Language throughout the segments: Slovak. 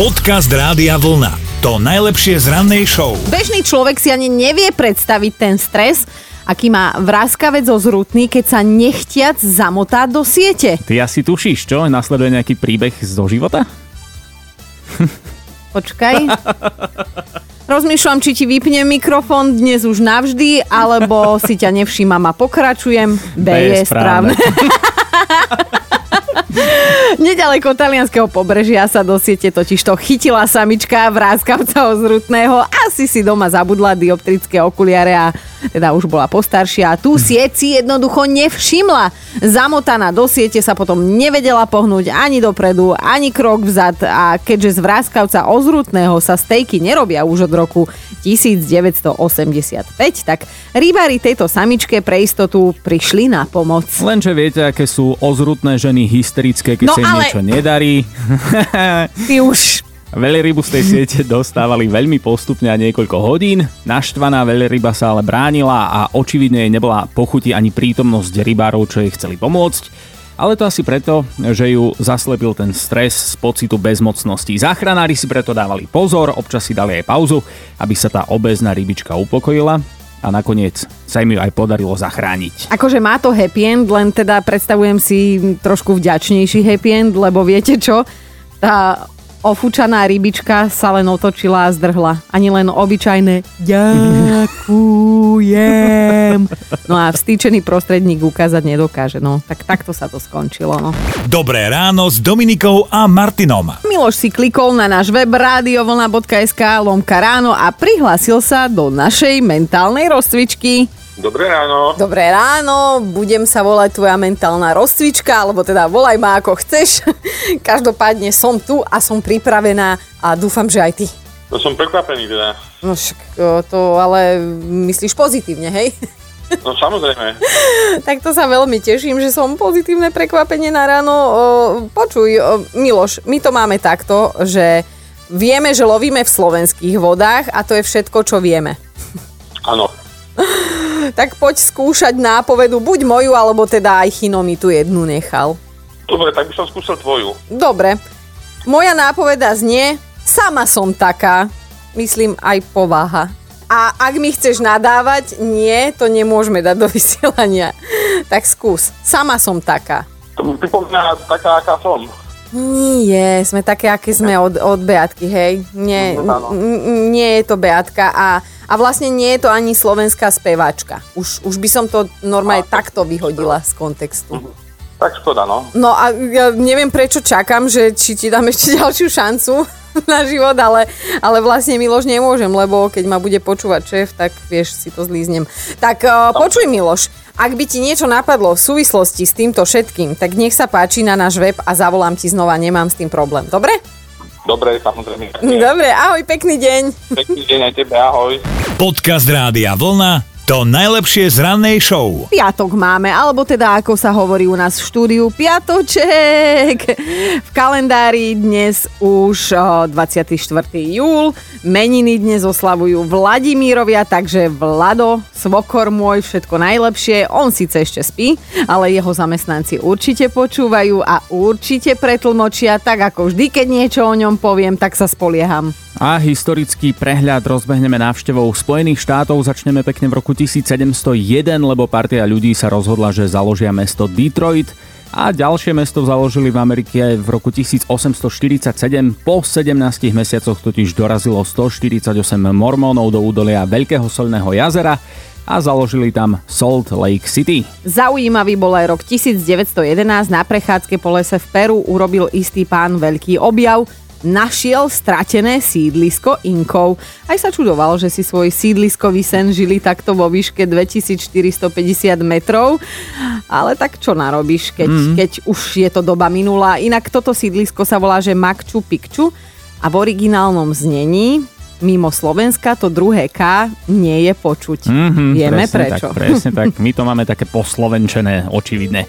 Podcast Rádia Vlna. To najlepšie z rannej show. Bežný človek si ani nevie predstaviť ten stres, aký má vráskavec ozrutný, keď sa nechtiac zamotá do siete. Ty asi tušíš, čo? Nasleduje nejaký príbeh zo života? Počkaj. Rozmýšľam, či ti vypnem mikrofón dnes už navždy, alebo si ťa nevšímam a pokračujem. B, B je je správne. Nedaleko talianského pobrežia sa do siete totiž to chytila samička vráskavca ozrutného. Asi si doma zabudla dioptrické okuliare a teda už bola postaršia. Tu sieť si jednoducho nevšimla. Zamotaná do siete sa potom nevedela pohnúť ani dopredu, ani krok vzad a keďže z vráskavca ozrutného sa stejky nerobia už od roku 1985, tak rybári tejto samičke pre istotu prišli na pomoc. Lenže viete, aké sú ozrutné ženy hysterické, keď No sa im ale- niečo nedarí. Ty už Veľrybu z tej siete dostávali veľmi postupne a niekoľko hodín. Naštvaná veľryba sa ale bránila a očividne jej nebola pochuti ani prítomnosť rybárov, čo jej chceli pomôcť. Ale to asi preto, že ju zaslepil ten stres z pocitu bezmocnosti. Záchranári si preto dávali pozor, občas si dali aj pauzu, aby sa tá obezná rybička upokojila a nakoniec sa im ju aj podarilo zachrániť. Akože má to happy end, len teda predstavujem si trošku vďačnejší happy end, lebo viete čo? Tá ofúčaná rybička sa len otočila a zdrhla. Ani len obyčajné ďakujem. No a vstýčený prostredník ukázať nedokáže. No, tak takto sa to skončilo. No. Dobré ráno s Dominikou a Martinom. Miloš si klikol na náš web radiovlna.sk lomka ráno a prihlásil sa do našej mentálnej rozcvičky. Dobré ráno. Dobré ráno, budem sa volať tvoja mentálna rozcvička, alebo teda volaj ma ako chceš. Každopádne som tu a som pripravená a dúfam, že aj ty. To som prekvapený teda. No však to ale myslíš pozitívne, hej? No samozrejme. tak to sa veľmi teším, že som pozitívne prekvapenie na ráno. Počuj, Miloš, my to máme takto, že vieme, že lovíme v slovenských vodách a to je všetko, čo vieme. Áno. Tak poď skúšať nápovedu, buď moju, alebo teda aj Chino mi tu jednu nechal. Dobre, tak by som skúsil tvoju. Dobre. Moja nápoveda znie, sama som taká, myslím aj povaha. A ak mi chceš nadávať, nie, to nemôžeme dať do vysielania. Tak skús. Sama som taká. To mi pripomína taká, aká som. Nie, sme také, aké sme od, od Beatky, hej. Nie, No, n- nie je to Beatka a, a vlastne nie je to ani slovenská speváčka. Už, už by som to normálne takto vyhodila z kontextu. Tak škoda, no. No a ja neviem prečo čakám, že či ti dám ešte ďalšiu šancu na život, ale, ale vlastne Miloš nemôžem, lebo keď ma bude počúvať šéf, tak vieš, si to zlíznem. Tak uh, počuj Miloš, ak by ti niečo napadlo v súvislosti s týmto všetkým, tak nech sa páči na náš web a zavolám ti znova, nemám s tým problém. Dobre? Dobre, samozrejme. Dobre, ahoj, pekný deň. Pekný deň aj tebe, ahoj. Podcast Rádia Vlna. To najlepšie z rannej show. Piatok máme, alebo teda ako sa hovorí u nás v štúdiu, piatoček. V kalendári dnes už o, 24. júl. Meniny dnes oslavujú Vladimírovia, takže Vlado, svokor môj, všetko najlepšie. On síce ešte spí, ale jeho zamestnanci určite počúvajú a určite pretlmočia, tak ako vždy, keď niečo o ňom poviem, tak sa spolieham. A historický prehľad rozbehneme návštevou Spojených štátov. Začneme pekne v roku 1701, lebo partia ľudí sa rozhodla, že založia mesto Detroit. A ďalšie mesto založili v Amerike v roku 1847. Po 17 mesiacoch totiž dorazilo 148 mormónov do údolia Veľkého solného jazera a založili tam Salt Lake City. Zaujímavý bol aj rok 1911. Na prechádzke po lese v Peru urobil istý pán veľký objav. Našiel stratené sídlisko Inkov. Aj sa čudoval, že si svoj sídliskový sen žili takto vo výške 2450 metrov. Ale tak čo narobíš, keď, mm. keď už je to doba minulá. Inak toto sídlisko sa volá, že Makču Pikču a v originálnom znení mimo Slovenska to druhé K nie je počuť. Mhm, Vieme presne prečo. Tak, presne tak, my to máme také poslovenčené, očividné.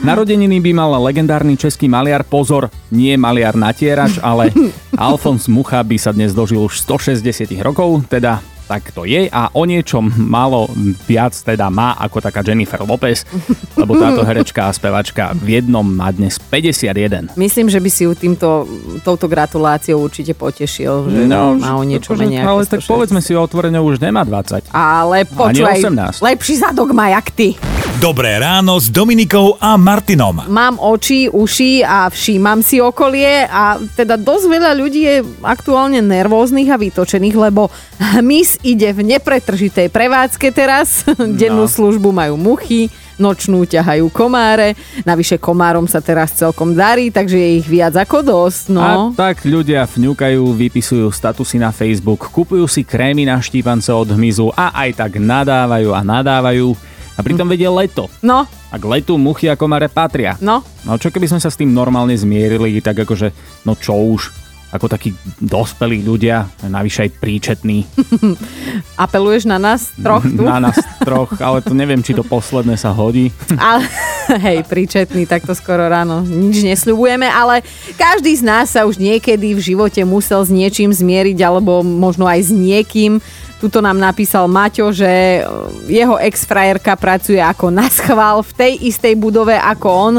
Narodeniny by mal legendárny český maliar, pozor, nie maliar natierač, ale Alfons Mucha by sa dnes dožil už 160 rokov, teda tak to je a o niečo málo viac teda má ako taká Jennifer Lopez, lebo táto herečka a spevačka v jednom má dnes 51. Myslím, že by si ju týmto, touto gratuláciou určite potešil, že no, má o niečo akože, menej Ale tak 160. povedzme si otvorene, už nemá 20. Ale počúvaj, 18. lepší zadok má jak ty. Dobré ráno s Dominikou a Martinom. Mám oči, uši a všímam si okolie a teda dosť veľa ľudí je aktuálne nervóznych a vytočených, lebo hmyz ide v nepretržitej prevádzke teraz. Dennú službu majú muchy, nočnú ťahajú komáre. Navyše komárom sa teraz celkom darí, takže je ich viac ako dosť. No. A tak ľudia fňukajú, vypisujú statusy na Facebook, kupujú si krémy na štípance od hmyzu a aj tak nadávajú a nadávajú. A pritom vedie leto. No, A k letu muchy a komare patria. no. No čo keby sme sa s tým normálne zmierili, tak akože, no čo už, ako takí dospelí ľudia, navyše aj príčetní, Apeluješ na nás troch tu? na nás troch, ale to neviem, či to posledné sa hodí. Ale, hej, príčetný, takto skoro ráno nič nesľubujeme, ale každý z nás sa už niekedy v živote musel s niečím zmieriť, alebo možno aj s niekým. Tuto nám napísal Maťo, že jeho ex-frajerka pracuje ako na schvál v tej istej budove ako on,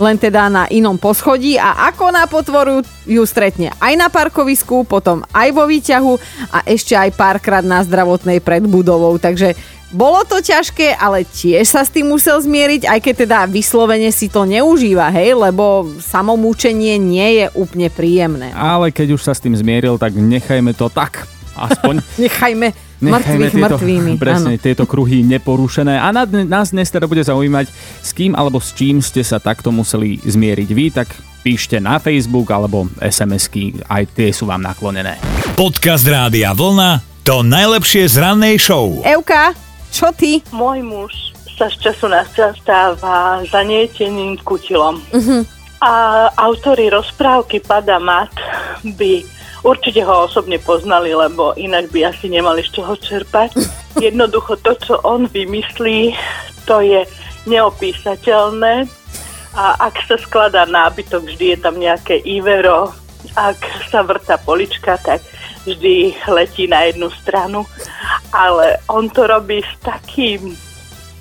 len teda na inom poschodí a ako na potvoru ju stretne aj na parkovisku, potom aj vo výťahu a ešte aj párkrát na zdravotnej pred budovou. Takže bolo to ťažké, ale tiež sa s tým musel zmieriť, aj keď teda vyslovene si to neužíva, hej, lebo samomúčenie nie je úplne príjemné. Ale keď už sa s tým zmieril, tak nechajme to tak. Aspoň Nechajme Nechajme mŕtvych tieto, mŕtvými. Presne, Áno. tieto kruhy neporušené. A nás dnes teda bude zaujímať, s kým alebo s čím ste sa takto museli zmieriť vy, tak píšte na Facebook alebo SMS-ky, aj tie sú vám naklonené. Podcast Rádia Vlna to najlepšie z rannej show. Euka, čo ty? Môj muž sa z času na čas stáva zanieteným kutilom. Uh-huh. A autori rozprávky Pada Mat by určite ho osobne poznali, lebo inak by asi nemali z čoho čerpať. Jednoducho to, čo on vymyslí, to je neopísateľné. A ak sa skladá nábytok, vždy je tam nejaké ivero. Ak sa vrta polička, tak vždy letí na jednu stranu. Ale on to robí s takým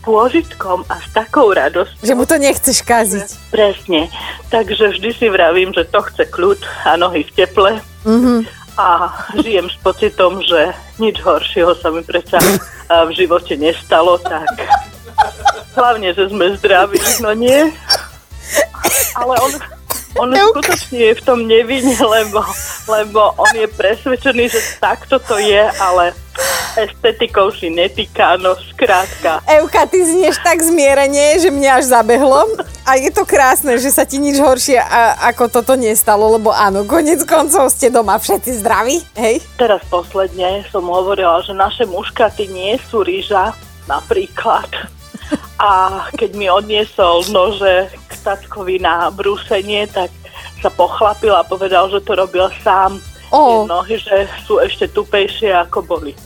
pôžitkom a s takou radosťou. Že mu to nechceš kaziť. Presne. Takže vždy si vravím, že to chce kľud a nohy v teple. Mhm. A žijem s pocitom, že nič horšieho sa mi predsa a, v živote nestalo, tak hlavne, že sme zdraví, no nie. Ale on, on skutočne je v tom nevinne, lebo, lebo on je presvedčený, že takto to je, ale estetikou si netýka, no skrátka. Euka, ty znieš tak zmierenie, že mňa až zabehlo. A je to krásne, že sa ti nič horšie a, ako toto nestalo, lebo áno, konec koncov ste doma všetci zdraví, hej? Teraz posledne som hovorila, že naše muškaty nie sú rýža, napríklad. A keď mi odniesol nože k tatkovi na brúsenie, tak sa pochlapil a povedal, že to robil sám. Tie nohy, že sú ešte tupejšie ako boli.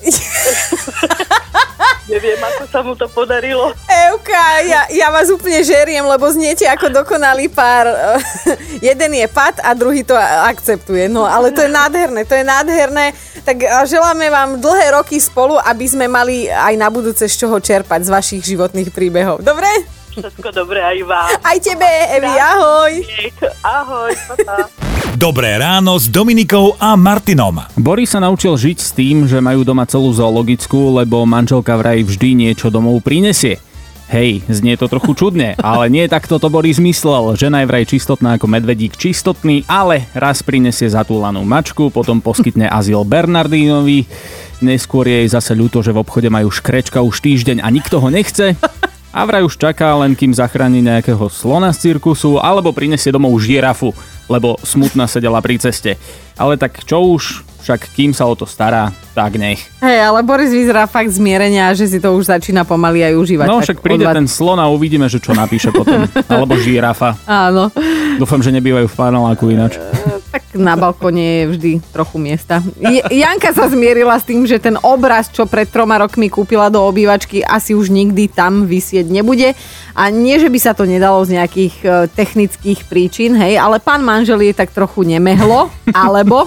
Neviem, ako sa mu to podarilo. Euka, ja, ja vás úplne žeriem, lebo zniete ako dokonalý pár. Jeden je pad a druhý to akceptuje. No ale to je nádherné, to je nádherné. Tak želáme vám dlhé roky spolu, aby sme mali aj na budúce z čoho čerpať z vašich životných príbehov. Dobre? Všetko dobré aj vám. Aj tebe, Evi, ahoj. Ahoj, papa. Dobré ráno s Dominikou a Martinom. Boris sa naučil žiť s tým, že majú doma celú zoologickú, lebo manželka vraj vždy niečo domov prinesie. Hej, znie to trochu čudne, ale nie takto to Boris myslel. Žena je vraj čistotná ako medvedík čistotný, ale raz prinesie zatúlanú mačku, potom poskytne azyl Bernardínovi, neskôr je jej zase ľúto, že v obchode majú škrečka už týždeň a nikto ho nechce. A vraj už čaká len kým zachráni nejakého slona z cirkusu alebo prinesie domov žirafu, lebo smutná sedela pri ceste. Ale tak čo už, však kým sa o to stará, tak nech. Hej, ale Boris vyzerá fakt zmierenia, že si to už začína pomaly aj užívať. No však príde odvad- ten slon a uvidíme, že čo napíše potom. Alebo žirafa. Áno. Dúfam, že nebývajú v paneláku ináč. Tak na balkóne je vždy trochu miesta. Janka sa zmierila s tým, že ten obraz, čo pred troma rokmi kúpila do obývačky, asi už nikdy tam vysieť nebude. A nie, že by sa to nedalo z nejakých e, technických príčin, hej, ale pán manžel je tak trochu nemehlo, alebo,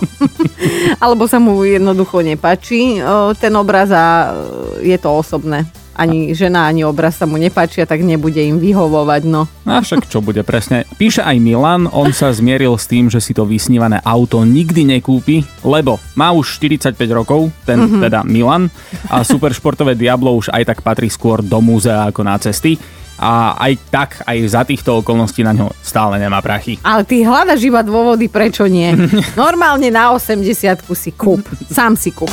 alebo sa mu jednoducho nepačí e, ten obraz a e, je to osobné. Ani žena, ani obraz sa mu nepáčia, tak nebude im vyhovovať, no. A však čo bude presne. Píše aj Milan, on sa zmieril s tým, že si to vysnívané auto nikdy nekúpi, lebo má už 45 rokov, ten mm-hmm. teda Milan, a superšportové Diablo už aj tak patrí skôr do múzea ako na cesty. A aj tak, aj za týchto okolností na ňo stále nemá prachy. Ale ty hľadaš iba dôvody, prečo nie. Normálne na 80 si kúp. Sám si kúp.